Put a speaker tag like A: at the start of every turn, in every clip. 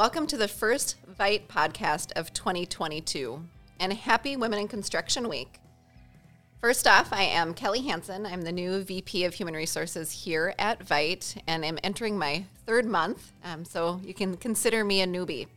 A: Welcome to the first Veit podcast of 2022 and happy Women in Construction Week. First off, I am Kelly Hansen. I'm the new VP of Human Resources here at Veit and I'm entering my third month, um, so you can consider me a newbie.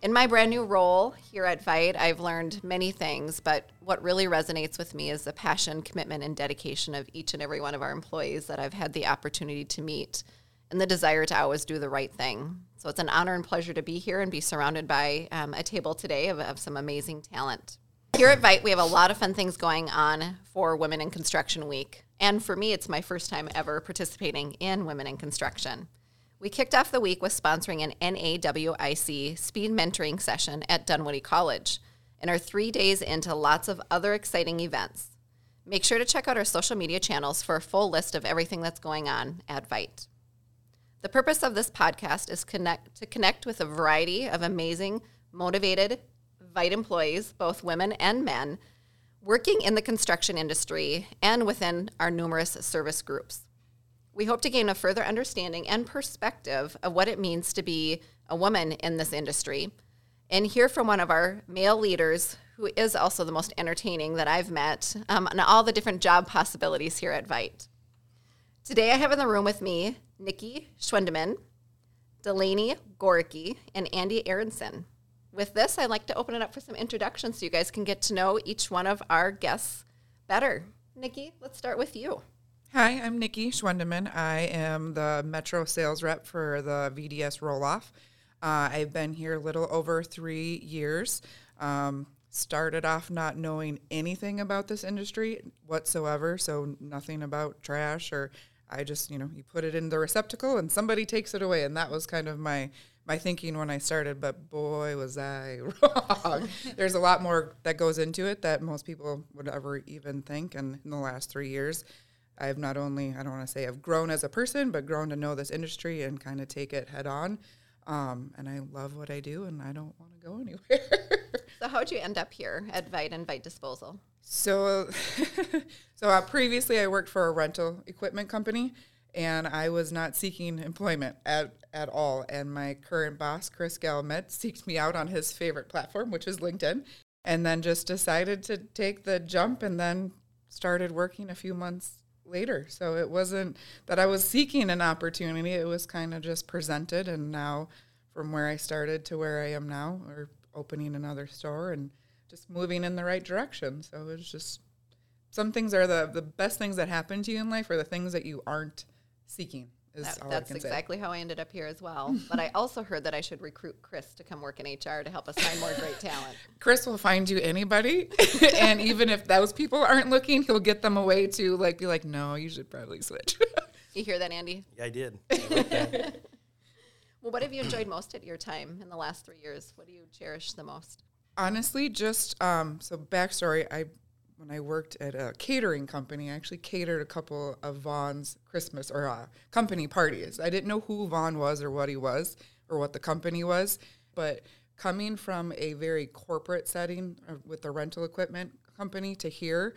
A: In my brand new role here at Veit, I've learned many things, but what really resonates with me is the passion, commitment, and dedication of each and every one of our employees that I've had the opportunity to meet and the desire to always do the right thing. So it's an honor and pleasure to be here and be surrounded by um, a table today of, of some amazing talent. Here at Veit, we have a lot of fun things going on for Women in Construction Week. And for me, it's my first time ever participating in Women in Construction. We kicked off the week with sponsoring an NAWIC speed mentoring session at Dunwoody College and are three days into lots of other exciting events. Make sure to check out our social media channels for a full list of everything that's going on at Veit. The purpose of this podcast is connect, to connect with a variety of amazing, motivated Veit employees, both women and men, working in the construction industry and within our numerous service groups. We hope to gain a further understanding and perspective of what it means to be a woman in this industry and hear from one of our male leaders who is also the most entertaining that I've met um, on all the different job possibilities here at Veit. Today I have in the room with me Nikki Schwendeman, Delaney Gorecki, and Andy Aronson. With this, I'd like to open it up for some introductions so you guys can get to know each one of our guests better. Nikki, let's start with you.
B: Hi, I'm Nikki Schwendeman. I am the Metro sales rep for the VDS Rohloff. Uh, I've been here a little over three years. Um, started off not knowing anything about this industry whatsoever, so nothing about trash or I just, you know, you put it in the receptacle and somebody takes it away. And that was kind of my my thinking when I started, but boy, was I wrong. There's a lot more that goes into it that most people would ever even think. And in the last three years, I've not only, I don't want to say I've grown as a person, but grown to know this industry and kind of take it head on. Um, and I love what I do and I don't want to go anywhere.
A: so, how'd you end up here at Veit and Veit Disposal?
B: So, so uh, previously I worked for a rental equipment company, and I was not seeking employment at at all. And my current boss, Chris Galmet, seeked me out on his favorite platform, which is LinkedIn, and then just decided to take the jump, and then started working a few months later. So it wasn't that I was seeking an opportunity; it was kind of just presented, and now from where I started to where I am now, or opening another store and just moving in the right direction. So it's just some things are the the best things that happen to you in life are the things that you aren't seeking.
A: That, that's exactly
B: say.
A: how I ended up here as well. but I also heard that I should recruit Chris to come work in HR to help us find more great talent.
B: Chris will find you anybody, and even if those people aren't looking, he'll get them away to like be like, no, you should probably switch.
A: you hear that, Andy?
C: Yeah, I did.
A: Well, what have you enjoyed most at your time in the last three years? What do you cherish the most?
B: Honestly, just um, so backstory. I when I worked at a catering company, I actually catered a couple of Vaughn's Christmas or uh, company parties. I didn't know who Vaughn was or what he was or what the company was, but coming from a very corporate setting uh, with the rental equipment company to here,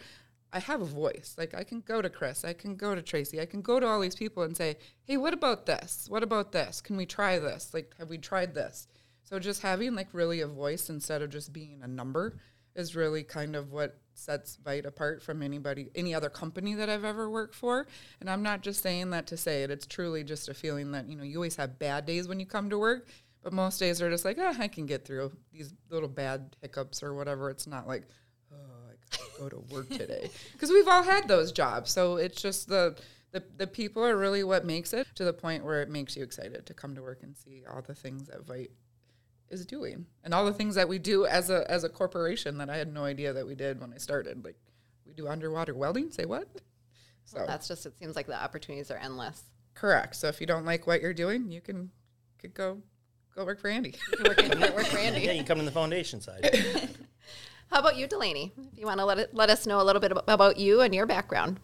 B: I have a voice. Like I can go to Chris, I can go to Tracy, I can go to all these people and say, "Hey, what about this? What about this? Can we try this? Like, have we tried this?" So just having like really a voice instead of just being a number is really kind of what sets Veit apart from anybody any other company that I've ever worked for. And I'm not just saying that to say it. It's truly just a feeling that, you know, you always have bad days when you come to work, but most days are just like, oh, I can get through these little bad hiccups or whatever. It's not like, go to work today. Because we've all had those jobs. So it's just the the, the people are really what makes it to the point where it makes you excited to come to work and see all the things that Veit is doing and all the things that we do as a as a corporation that I had no idea that we did when I started. Like we do underwater welding. Say what?
A: So well, that's just it seems like the opportunities are endless.
B: Correct. So if you don't like what you're doing, you can could go go work for Andy.
A: work, work for Andy.
C: Yeah, you can come in the foundation side.
A: How about you, Delaney? If you want to let let us know a little bit about you and your background.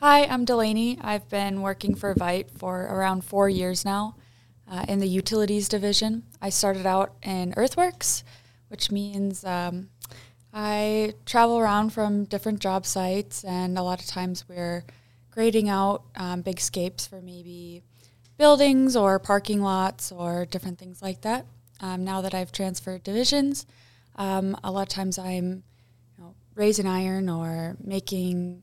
D: Hi, I'm Delaney. I've been working for Veit for around four years now uh, in the utilities division. I started out in earthworks, which means um, I travel around from different job sites, and a lot of times we're grading out um, big scapes for maybe buildings or parking lots or different things like that. Um, now that I've transferred divisions, um, a lot of times I'm you know, raising iron or making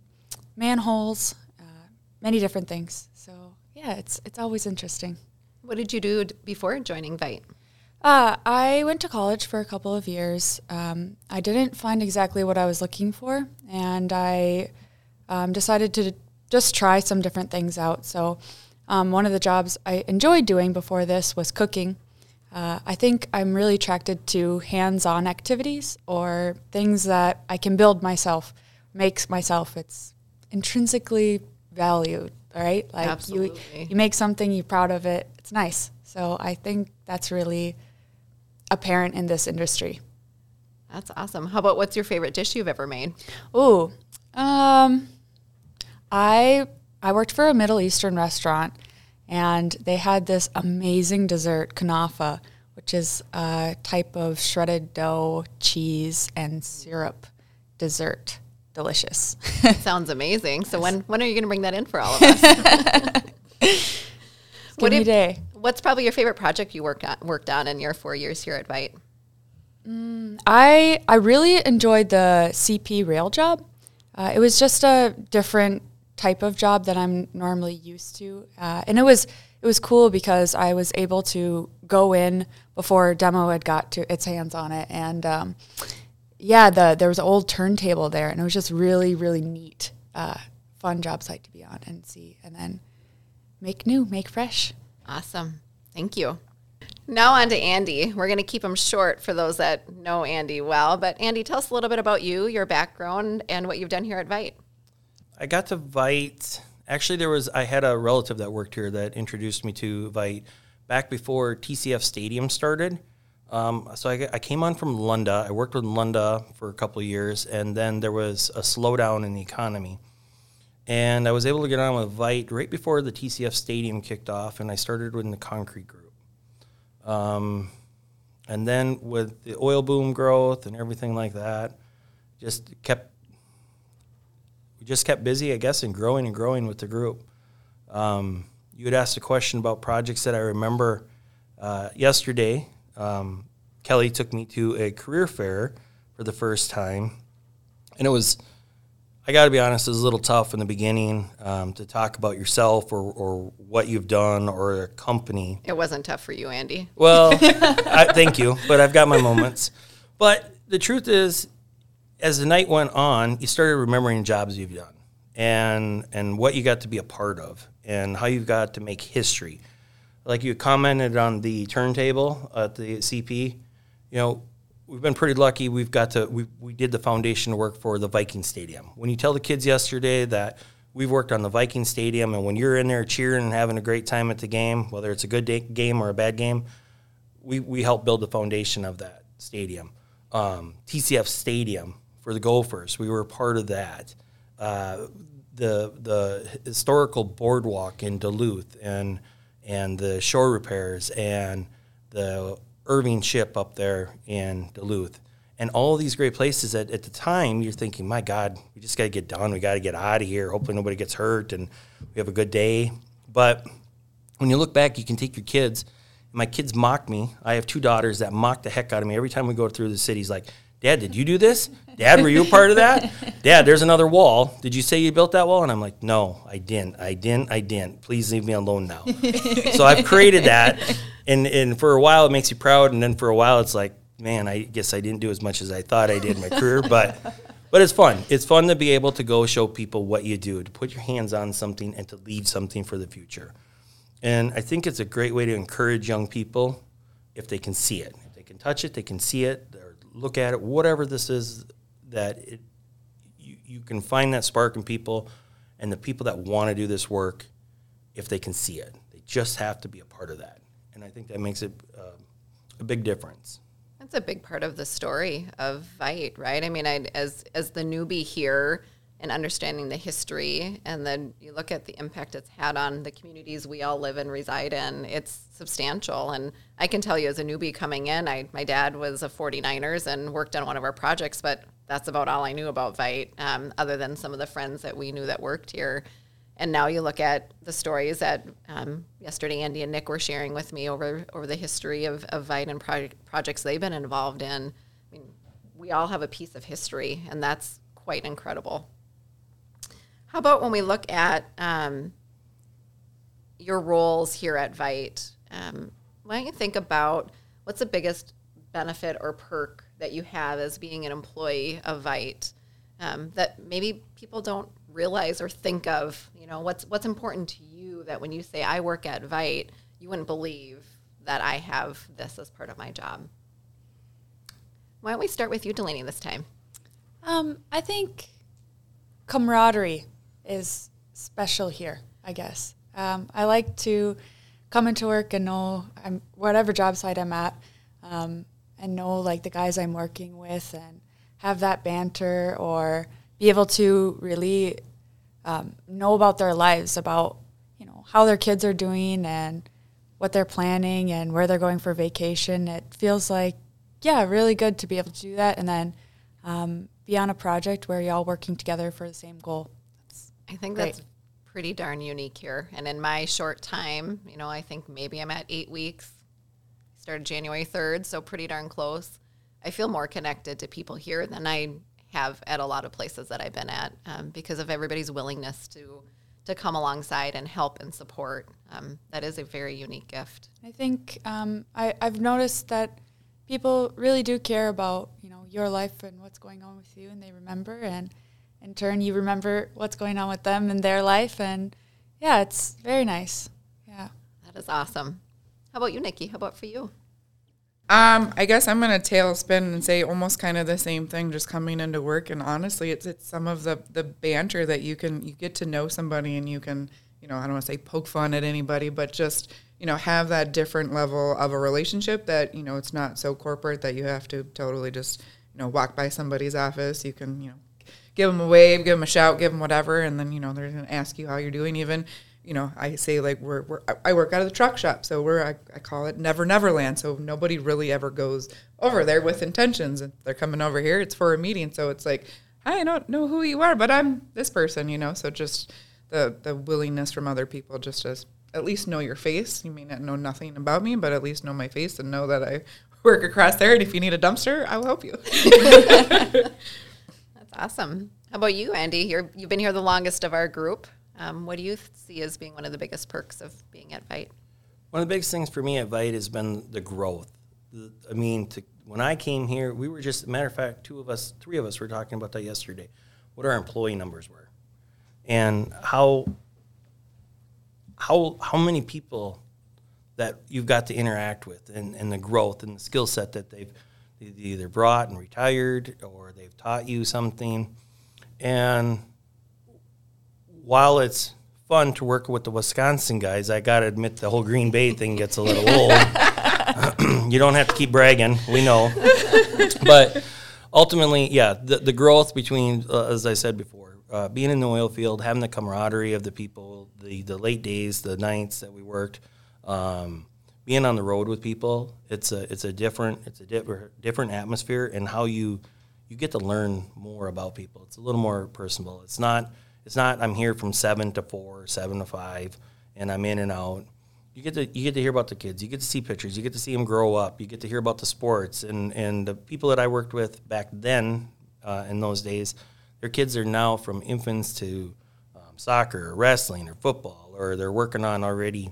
D: manholes, uh, many different things. So yeah, it's it's always interesting.
A: What did you do before joining Veit?
D: Uh, I went to college for a couple of years. Um, I didn't find exactly what I was looking for, and I um, decided to just try some different things out. So, um, one of the jobs I enjoyed doing before this was cooking. Uh, I think I'm really attracted to hands on activities or things that I can build myself, makes myself. It's intrinsically valued, right? Like
A: Absolutely.
D: you, you make something, you're proud of it, it's nice. So, I think that's really apparent in this industry.
A: That's awesome. How about what's your favorite dish you've ever made?
D: Ooh, um, I I worked for a Middle Eastern restaurant, and they had this amazing dessert, kanafa, which is a type of shredded dough, cheese, and syrup dessert. Delicious.
A: Sounds amazing. So when when are you going to bring that in for all of us?
D: Me
A: if-
D: day.
A: What's probably your favorite project you worked on, worked on in your four years here at Veit?
D: I I really enjoyed the CP rail job. Uh, it was just a different type of job that I'm normally used to, uh, and it was it was cool because I was able to go in before demo had got to its hands on it, and um, yeah, the there was an old turntable there, and it was just really really neat, uh, fun job site to be on and see, and then make new, make fresh.
A: Awesome. Thank you. Now on to Andy. We're going to keep him short for those that know Andy well. But Andy, tell us a little bit about you, your background, and what you've done here at Veit.
C: I got to Veit. Actually, there was I had a relative that worked here that introduced me to Veit back before TCF Stadium started. Um, so I, I came on from Lunda. I worked with Lunda for a couple years, and then there was a slowdown in the economy. And I was able to get on with Veit right before the TCF Stadium kicked off, and I started with the concrete group. Um, and then with the oil boom growth and everything like that, just kept we just kept busy, I guess, and growing and growing with the group. Um, you had asked a question about projects that I remember uh, yesterday. Um, Kelly took me to a career fair for the first time, and it was. I got to be honest, it was a little tough in the beginning um, to talk about yourself or, or what you've done or a company.
A: It wasn't tough for you, Andy.
C: Well, I, thank you, but I've got my moments. But the truth is, as the night went on, you started remembering jobs you've done and and what you got to be a part of and how you've got to make history. Like you commented on the turntable at the CP, you know, we've been pretty lucky. We've got to we we did the foundation work for the Viking Stadium. When you tell the kids yesterday that we've worked on the Viking Stadium, and when you're in there cheering and having a great time at the game, whether it's a good day, game or a bad game, we we helped build the foundation of that stadium. Um, TCF Stadium for the Gophers, we were part of that. Uh, the the historical boardwalk in Duluth and and the shore repairs and the Irving ship up there in Duluth and all these great places that at the time you're thinking, my God, we just got to get done. We got to get out of here. Hopefully nobody gets hurt and we have a good day. But when you look back, you can take your kids. My kids mock me. I have two daughters that mock the heck out of me every time we go through the cities. Like, Dad, did you do this? Dad, were you a part of that? Dad, there's another wall. Did you say you built that wall? And I'm like, No, I didn't. I didn't. I didn't. Please leave me alone now. so I've created that, and and for a while it makes you proud, and then for a while it's like, man, I guess I didn't do as much as I thought I did in my career, but. But it's fun. It's fun to be able to go show people what you do, to put your hands on something, and to leave something for the future. And I think it's a great way to encourage young people if they can see it. If they can touch it, they can see it, look at it, whatever this is, that it, you, you can find that spark in people and the people that want to do this work if they can see it. They just have to be a part of that. And I think that makes it uh, a big difference.
A: That's a big part of the story of Veit, right? I mean, I, as as the newbie here and understanding the history, and then you look at the impact it's had on the communities we all live and reside in, it's substantial. And I can tell you, as a newbie coming in, I my dad was a 49ers and worked on one of our projects, but that's about all I knew about Veit, um, other than some of the friends that we knew that worked here. and now you look at the stories that um, yesterday Andy and Nick were sharing with me over over the history of, of Veit and project, projects they've been involved in. I mean, we all have a piece of history, and that's quite incredible. How about when we look at um, your roles here at Veit? Um, why don't you think about what's the biggest benefit or perk that you have as being an employee of Veit um, that maybe people don't realize or think of? You know, what's what's important to you that when you say I work at Veit, you wouldn't believe that I have this as part of my job. Why don't we start with you, Delaney, this time?
D: Um, I think camaraderie is special here. I guess um, I like to come into work and know I'm whatever job site I'm at, um, and know like the guys I'm working with, and have that banter or be able to really um, know about their lives, about you know how their kids are doing and what they're planning and where they're going for vacation. It feels like yeah, really good to be able to do that, and then um, be on a project where you're all working together for the same goal.
A: I think
D: Great.
A: that's pretty darn unique here. And in my short time, you know, I think maybe I'm at eight weeks. Started January 3rd, so pretty darn close. I feel more connected to people here than I have at a lot of places that I've been at um, because of everybody's willingness to to come alongside and help and support. Um, that is a very unique gift.
D: I think um, I, I've noticed that people really do care about you know your life and what's going on with you, and they remember, and in turn you remember what's going on with them and their life, and yeah, it's very nice. Yeah.
A: That is awesome. How about you, Nikki? How about for you?
B: Um, I guess I'm gonna tailspin and say almost kind of the same thing, just coming into work. And honestly, it's it's some of the the banter that you can you get to know somebody and you can you know I don't want to say poke fun at anybody, but just you know have that different level of a relationship that you know it's not so corporate that you have to totally just you know walk by somebody's office. You can you know give them a wave, give them a shout, give them whatever, and then you know they're gonna ask you how you're doing. Even you know I say like we're, we're I work out of the truck shop, so we're I, I call it Never Neverland. So nobody really ever goes over there with intentions, and they're coming over here. It's for a meeting, so it's like I don't know who you are, but I'm this person, you know. So just the the willingness from other people just to at least know your face. You may not know nothing about me, but at least know my face and know that I work across there. And if you need a dumpster, I will help you.
A: Awesome. How about you, Andy? You're, you've been here the longest of our group. Um, what do you see as being one of the biggest perks of being at Veit?
C: One of the biggest things for me at Veit has been the growth. The- I mean, to, when I came here, we were just, matter of fact, two of us, three of us were talking about that yesterday, what our employee numbers were. And how, how, how many people that you've got to interact with and, and the growth and the skill set that they've they've either brought and retired or they've taught you something. And while it's fun to work with the Wisconsin guys, I got to admit the whole Green Bay thing gets a little old. you don't have to keep bragging, we know. but ultimately, yeah, the, the growth between, uh, as I said before, uh, being in the oil field, having the camaraderie of the people, the, the late days, the nights that we worked, um, being on the road with people, it's a it's a different it's a different different atmosphere and how you you get to learn more about people. It's a little more personable. It's not it's not I'm here from seven to four, seven to five, and I'm in and out. You get to you get to hear about the kids. You get to see pictures. You get to see them grow up. You get to hear about the sports and and the people that I worked with back then uh, in those days. Their kids are now from infants to um, soccer, or wrestling, or football, or they're working on already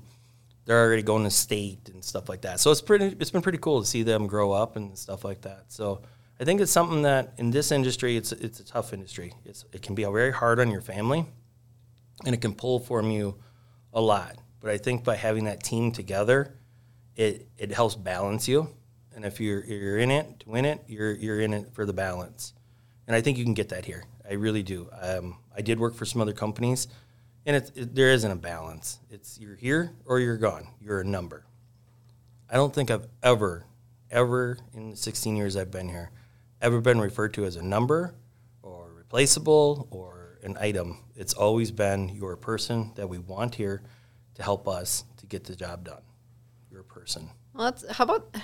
C: they're already going to state and stuff like that. So it's pretty it's been pretty cool to see them grow up and stuff like that. So I think it's something that in this industry it's it's a tough industry. It's it can be very hard on your family and it can pull from you a lot. But I think by having that team together, it it helps balance you. And if you're you're in it to win it, you're you're in it for the balance. And I think you can get that here. I really do. Um, I did work for some other companies and it's, it, there isn't a balance. It's you're here or you're gone. You're a number. I don't think I've ever, ever in the 16 years I've been here, ever been referred to as a number or replaceable or an item. It's always been you're a person that we want here to help us to get the job done. You're a person.
A: Well, let's, how about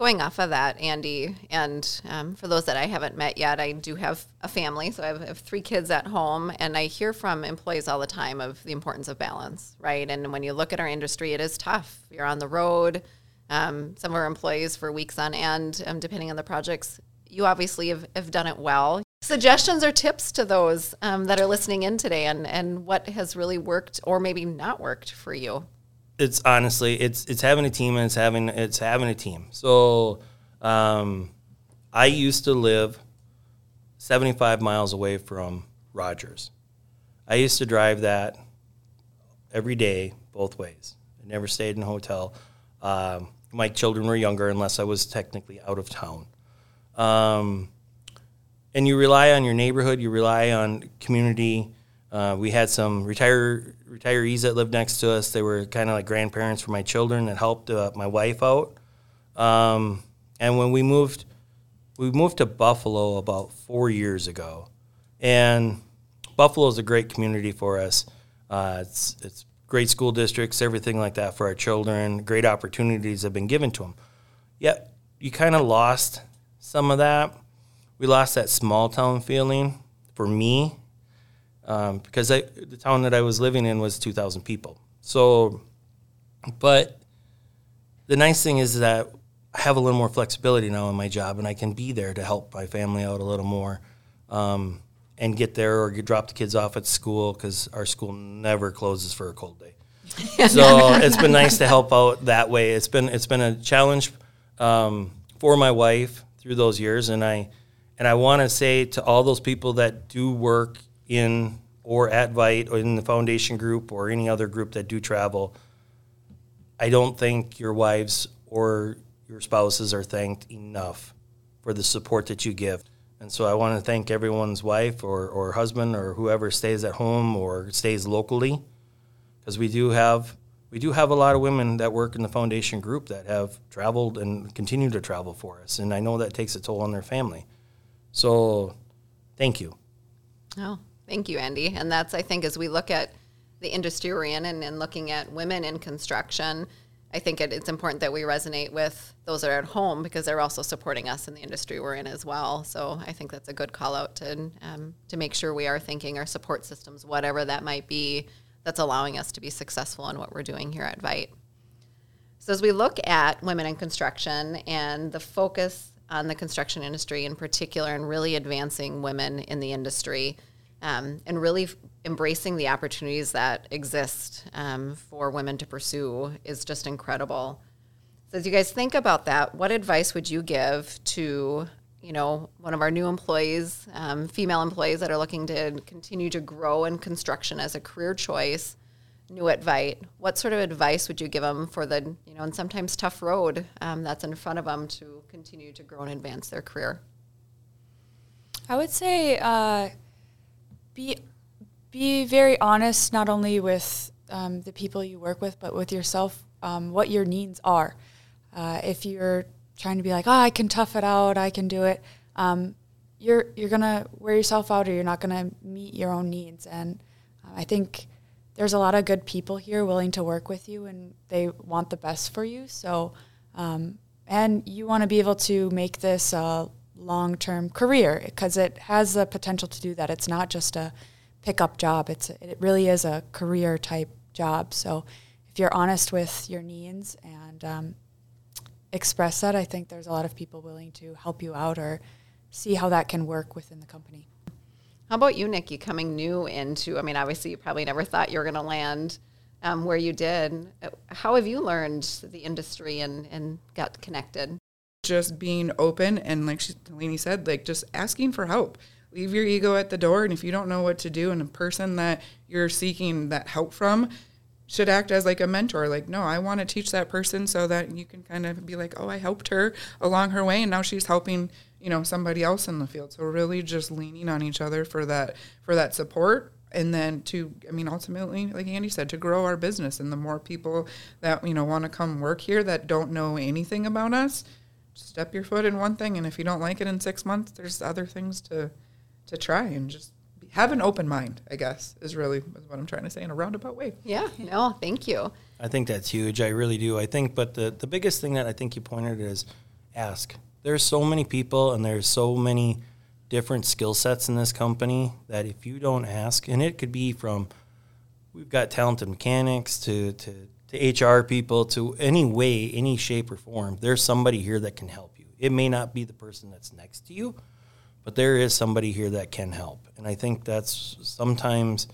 A: Going off of that, Andy, and um, for those that I haven't met yet, I do have a family, so I have, have three kids at home, and I hear from employees all the time of the importance of balance, right? And when you look at our industry, it is tough. You're on the road. Um, some of our employees for weeks on end, um, depending on the projects. You obviously have, have done it well. Suggestions or tips to those um, that are listening in today, and and what has really worked or maybe not worked for you
C: it's honestly it's it's having a team and it's having it's having a team. So um, I used to live 75 miles away from Rogers. I used to drive that every day both ways. I never stayed in a hotel. Um, my children were younger unless I was technically out of town. Um, and you rely on your neighborhood, you rely on community. Uh, we had some retire, retirees that lived next to us. They were kind of like grandparents for my children that helped uh, my wife out. Um, and when we moved, we moved to Buffalo about four years ago, and Buffalo is a great community for us. Uh, it's it's great school districts, everything like that for our children. Great opportunities have been given to them. Yet you kind of lost some of that. We lost that small town feeling for me um, because I, the town that I was living in was 2,000 people. So, but the nice thing is that I have a little more flexibility now in my job, and I can be there to help my family out a little more, um, and get there or get, drop the kids off at school because our school never closes for a cold day. so it's been nice to help out that way. It's been it's been a challenge um, for my wife through those years, and I and I want to say to all those people that do work in or at Veit or in the foundation group or any other group that do travel, I don't think your wives or your spouses are thanked enough for the support that you give. And so I want to thank everyone's wife or, or husband or whoever stays at home or stays locally because we do have we do have a lot of women that work in the foundation group that have traveled and continue to travel for us and I know that takes a toll on their family. So thank you.
A: Oh, Thank you, Andy. And that's, I think, as we look at the industry we're in and, and looking at women in construction, I think it, it's important that we resonate with those that are at home because they're also supporting us in the industry we're in as well. So I think that's a good call out to um, to make sure we are thinking our support systems, whatever that might be, that's allowing us to be successful in what we're doing here at Veit. So as we look at women in construction and the focus on the construction industry in particular, and really advancing women in the industry um, and really f- embracing the opportunities that exist um, for women to pursue is just incredible. So as you guys think about that, what advice would you give to you know one of our new employees, um, female employees that are looking to continue to grow in construction as a career choice? New at Veit, what sort of advice would you give them for the you know and sometimes tough road um, that's in front of them to continue to grow and advance their career?
D: I would say. Uh, be be very honest not only with um, the people you work with but with yourself um, what your needs are. Uh, if you're trying to be like oh i can tough it out i can do it um, you're you're gonna wear yourself out or you're not gonna meet your own needs. And uh, i think there's a lot of good people here willing to work with you and they want the best for you. So um, and you want to be able to make this a long term career because it has the potential to do that. It's not just a pickup job. It's it really is a career type job. So if you're honest with your needs and um, express that, I think there's a lot of people willing to help you out or see how that can work within the company.
A: How about you, Nikki, coming new into? I mean, obviously, you probably never thought you were going to land um, where you did. How have you learned the industry and, and got connected?
B: Just being open and like she, Delaney said, like just asking for help. Leave your ego at the door, and if you don't know what to do, and a person that you're seeking that help from should act as like a mentor. Like, no, I want to teach that person so that you can kind of be like, oh, I helped her along her way, and now she's helping you know somebody else in the field. So really, just leaning on each other for that for that support and then to i mean ultimately like andy said to grow our business and the more people that you know want to come work here that don't know anything about us step your foot in one thing, and if you don't like it in six months, there's other things to to try and just have an open mind. I guess is really is what I'm trying to say in a roundabout way.
A: Yeah. No. Thank you.
C: I think that's huge. I really do. I think, but the the biggest thing that I think you pointed is ask. There's so many people and there's so many different skill sets in this company that if you don't ask, and it could be from we've got talented mechanics to, to, to HR people to any way, any shape or form, there's somebody here that can help you. It may not be the person that's next to you, but there is somebody here that can help. And I think that's sometimes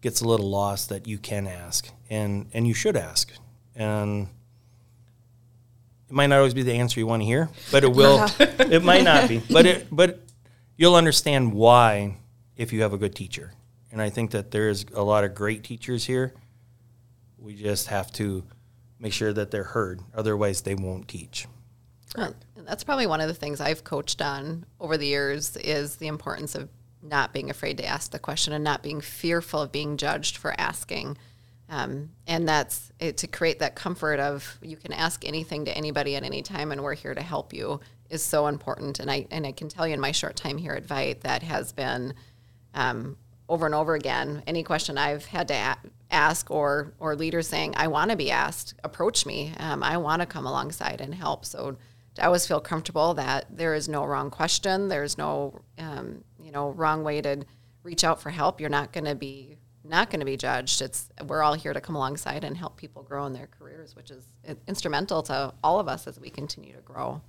C: gets a little lost that you can ask and, and you should ask. And it might not always be the answer you want to hear, but it will. it might not be, but it but you'll understand why if you have a good teacher. And I think that there's a lot of great teachers here. We just have to make sure that they're heard. Otherwise, they won't teach.
A: Well, that's probably one of the things I've coached on over the years is the importance of not being afraid to ask the question and not being fearful of being judged for asking. Um, and that's it, to create that comfort of you can ask anything to anybody at any time, and we're here to help you is so important. And I and I can tell you in my short time here at Veit that has been um, over and over again. Any question I've had to a- ask or or leaders saying I want to be asked, approach me. Um, I want to come alongside and help. So I always feel comfortable that there is no wrong question. There's no um, you know wrong way to reach out for help. You're not going to be not going to be judged. It's we're all here to come alongside and help people grow in their careers, which is instrumental to all of us as we continue to grow.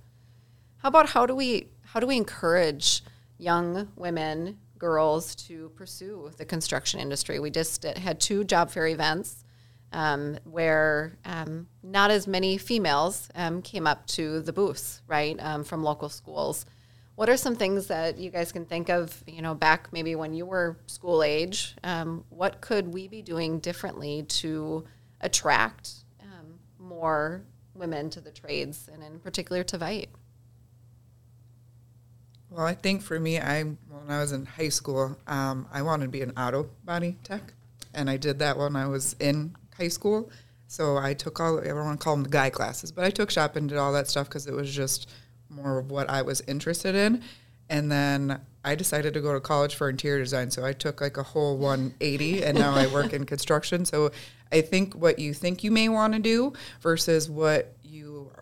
A: How about how do we how do we encourage young women, girls to pursue the construction industry? We just had two job fair events um, where um, not as many females um, came up to the booths, right, um, from local schools. What are some things that you guys can think of, you know, back maybe when you were school age? Um, what could we be doing differently to attract more women to the trades and in particular to Veit?
B: Well, I think for me, I when I was in high school, um, I wanted to be an auto body tech, and I did that when I was in high school. So I took all everyone called them the guy classes, but I took shop and did all that stuff because it was just more of what I was interested in. And then I decided to go to college for interior design, so I took like a whole 180, and now I work in construction. So I think what you think you may want to do versus what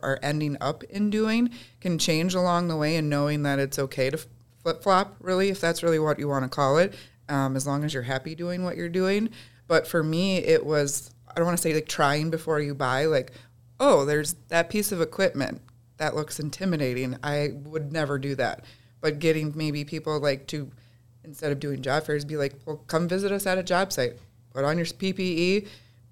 B: are ending up in doing can change along the way, and knowing that it's okay to flip flop, really, if that's really what you want to call it, um, as long as you're happy doing what you're doing. But for me, it was I don't want to say like trying before you buy, like, oh, there's that piece of equipment that looks intimidating. I would never do that. But getting maybe people like to instead of doing job fairs, be like, well, come visit us at a job site. Put on your PPE.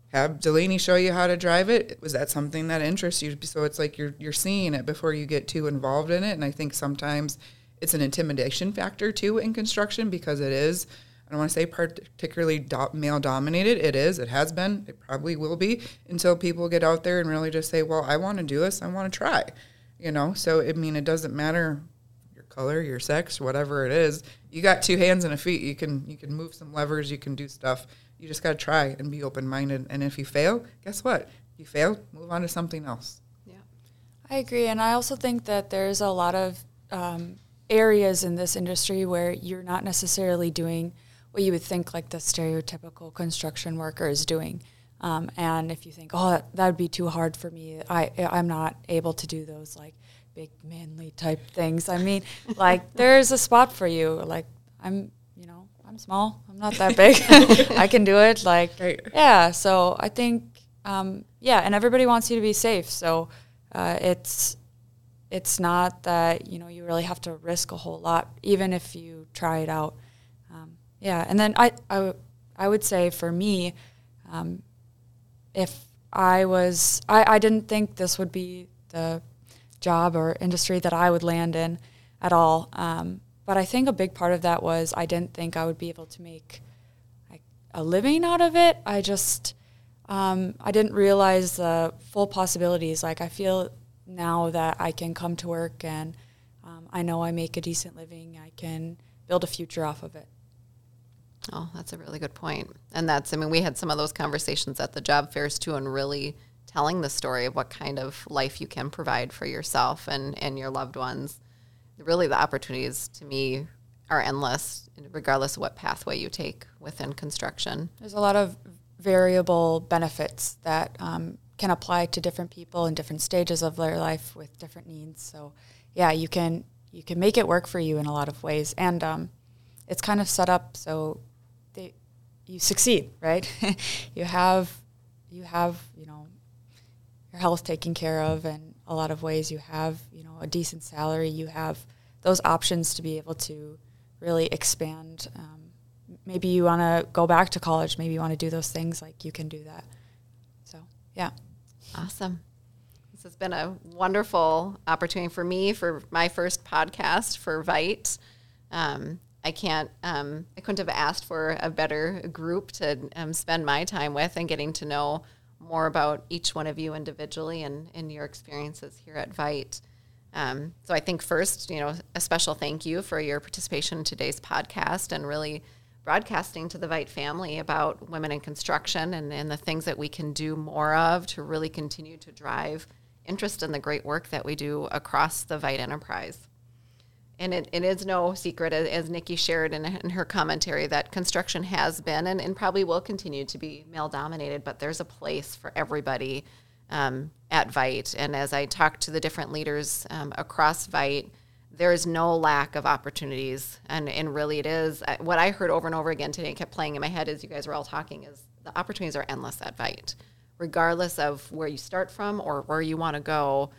B: Have Delaney show you how to drive it. Was that something that interests you? So it's like you're you're seeing it before you get too involved in it. And I think sometimes it's an intimidation factor too in construction because it is. I don't want to say particularly do- male dominated. It is. It has been. It probably will be until people get out there and really just say, "Well, I want to do this. I want to try." You know. So I mean, it doesn't matter your color, your sex, whatever it is. You got two hands and a feet. You can you can move some levers. You can do stuff. You just got to try and be open minded. And if you fail, guess what? You fail. Move on to something else.
A: Yeah.
D: I agree, and I also think that there's a lot of um, areas in this industry where you're not necessarily doing what you would think like the stereotypical construction worker is doing. Um, and if you think, oh, that, would be too hard for me, I I'm not able to do those like big manly type things. I mean, like there's a spot for you. Like I'm, I'm small. I'm not that big. I can do it. Like
B: Right.
D: yeah. So I think um, yeah, and everybody wants you to be safe. So uh, it's it's not that you know you really have to risk a whole lot, even if you try it out. Um, yeah, and then I, I, w- I would say for me, um, if I was, I, I didn't think this would be the job or industry that I would land in at all. Um, but I think a big part of that was I didn't think I would be able to make like a living out of it. I just, um, I didn't realize the full possibilities. Like I feel now that I can come to work and um, I know I make a decent living. I can build a future off of it.
A: Oh, that's a really good point. And that's, I mean, we had some of those conversations at the job fairs too, and really telling the story of what kind of life you can provide for yourself and, and your loved ones. Really, the opportunities to me are endless, regardless of what pathway you take within construction.
D: There's a lot of variable benefits that um, can apply to different people in different stages of their life with different needs. So, yeah, you can you can make it work for you in a lot of ways, and um, it's kind of set up so they you succeed, right? you have you have you know your health taken care of in a lot of ways. You have you know a decent salary. You have those options to be able to really expand. Um, maybe you want to go back to college. Maybe you want to do those things. Like you can do that. So yeah,
A: awesome. This has been a wonderful opportunity for me for my first podcast for Veit. Um, I can't, um, I couldn't have asked for a better group to um, spend my time with and getting to know more about each one of you individually and, in your experiences here at Veit. Um, so I think first, you know, a special thank you for your participation in today's podcast and really broadcasting to the Veit family about women in construction and, and the things that we can do more of to really continue to drive interest in the great work that we do across the Veit enterprise. And it, it is no secret, as Nikki shared in, in her commentary, that construction has been and, and probably will continue to be male dominated, but there's a place for everybody um, at Veit. And as I talked to the different leaders um, across Veit, there is no lack of opportunities. And, and really, it is what I heard over and over again today kept playing in my head as you guys were all talking is the opportunities are endless at Veit. Regardless of where you start from or where you want to go,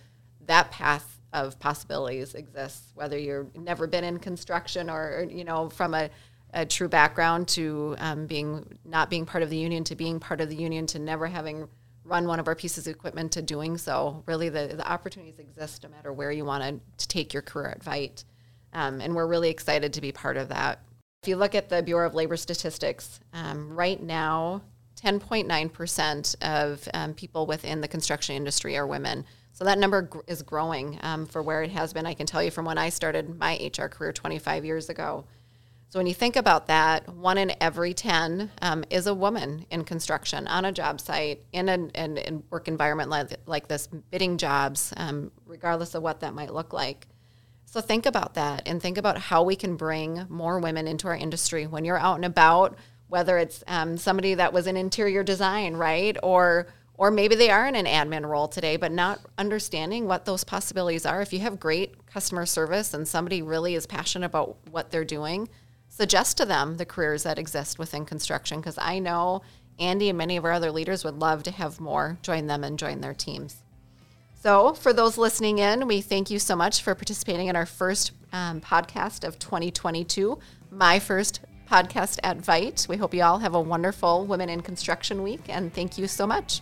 A: that path of possibilities exists, whether you've never been in construction or, you know, from a, a true background to um, being not being part of the union to being part of the union to never having run one of our pieces of equipment to doing so. Really, the, the opportunities exist no matter where you want to, take your career at Veit. Um, and we're really excited to be part of that. If you look at the Bureau of Labor Statistics, um, right now, 10.9% of um, people within the construction industry are women. So that number gr- is growing um, for where it has been. I can tell you from when I started my HR career 25 years ago. So when you think about that, one in every 10 um, is a woman in construction on a job site in a work environment like, like this, bidding jobs, um, regardless of what that might look like. So think about that and think about how we can bring more women into our industry when you're out and about, whether it's um, somebody that was in interior design, right? Or or maybe they are in an admin role today, but not understanding what those possibilities are. If you have great customer service and somebody really is passionate about what they're doing, suggest to them the careers that exist within construction because I know Andy and many of our other leaders would love to have more join them and join their teams. So, for those listening in, we thank you so much for participating in our first um, podcast of 2022, my first podcast at Veit. We hope you all have a wonderful Women in Construction Week, and thank you so much.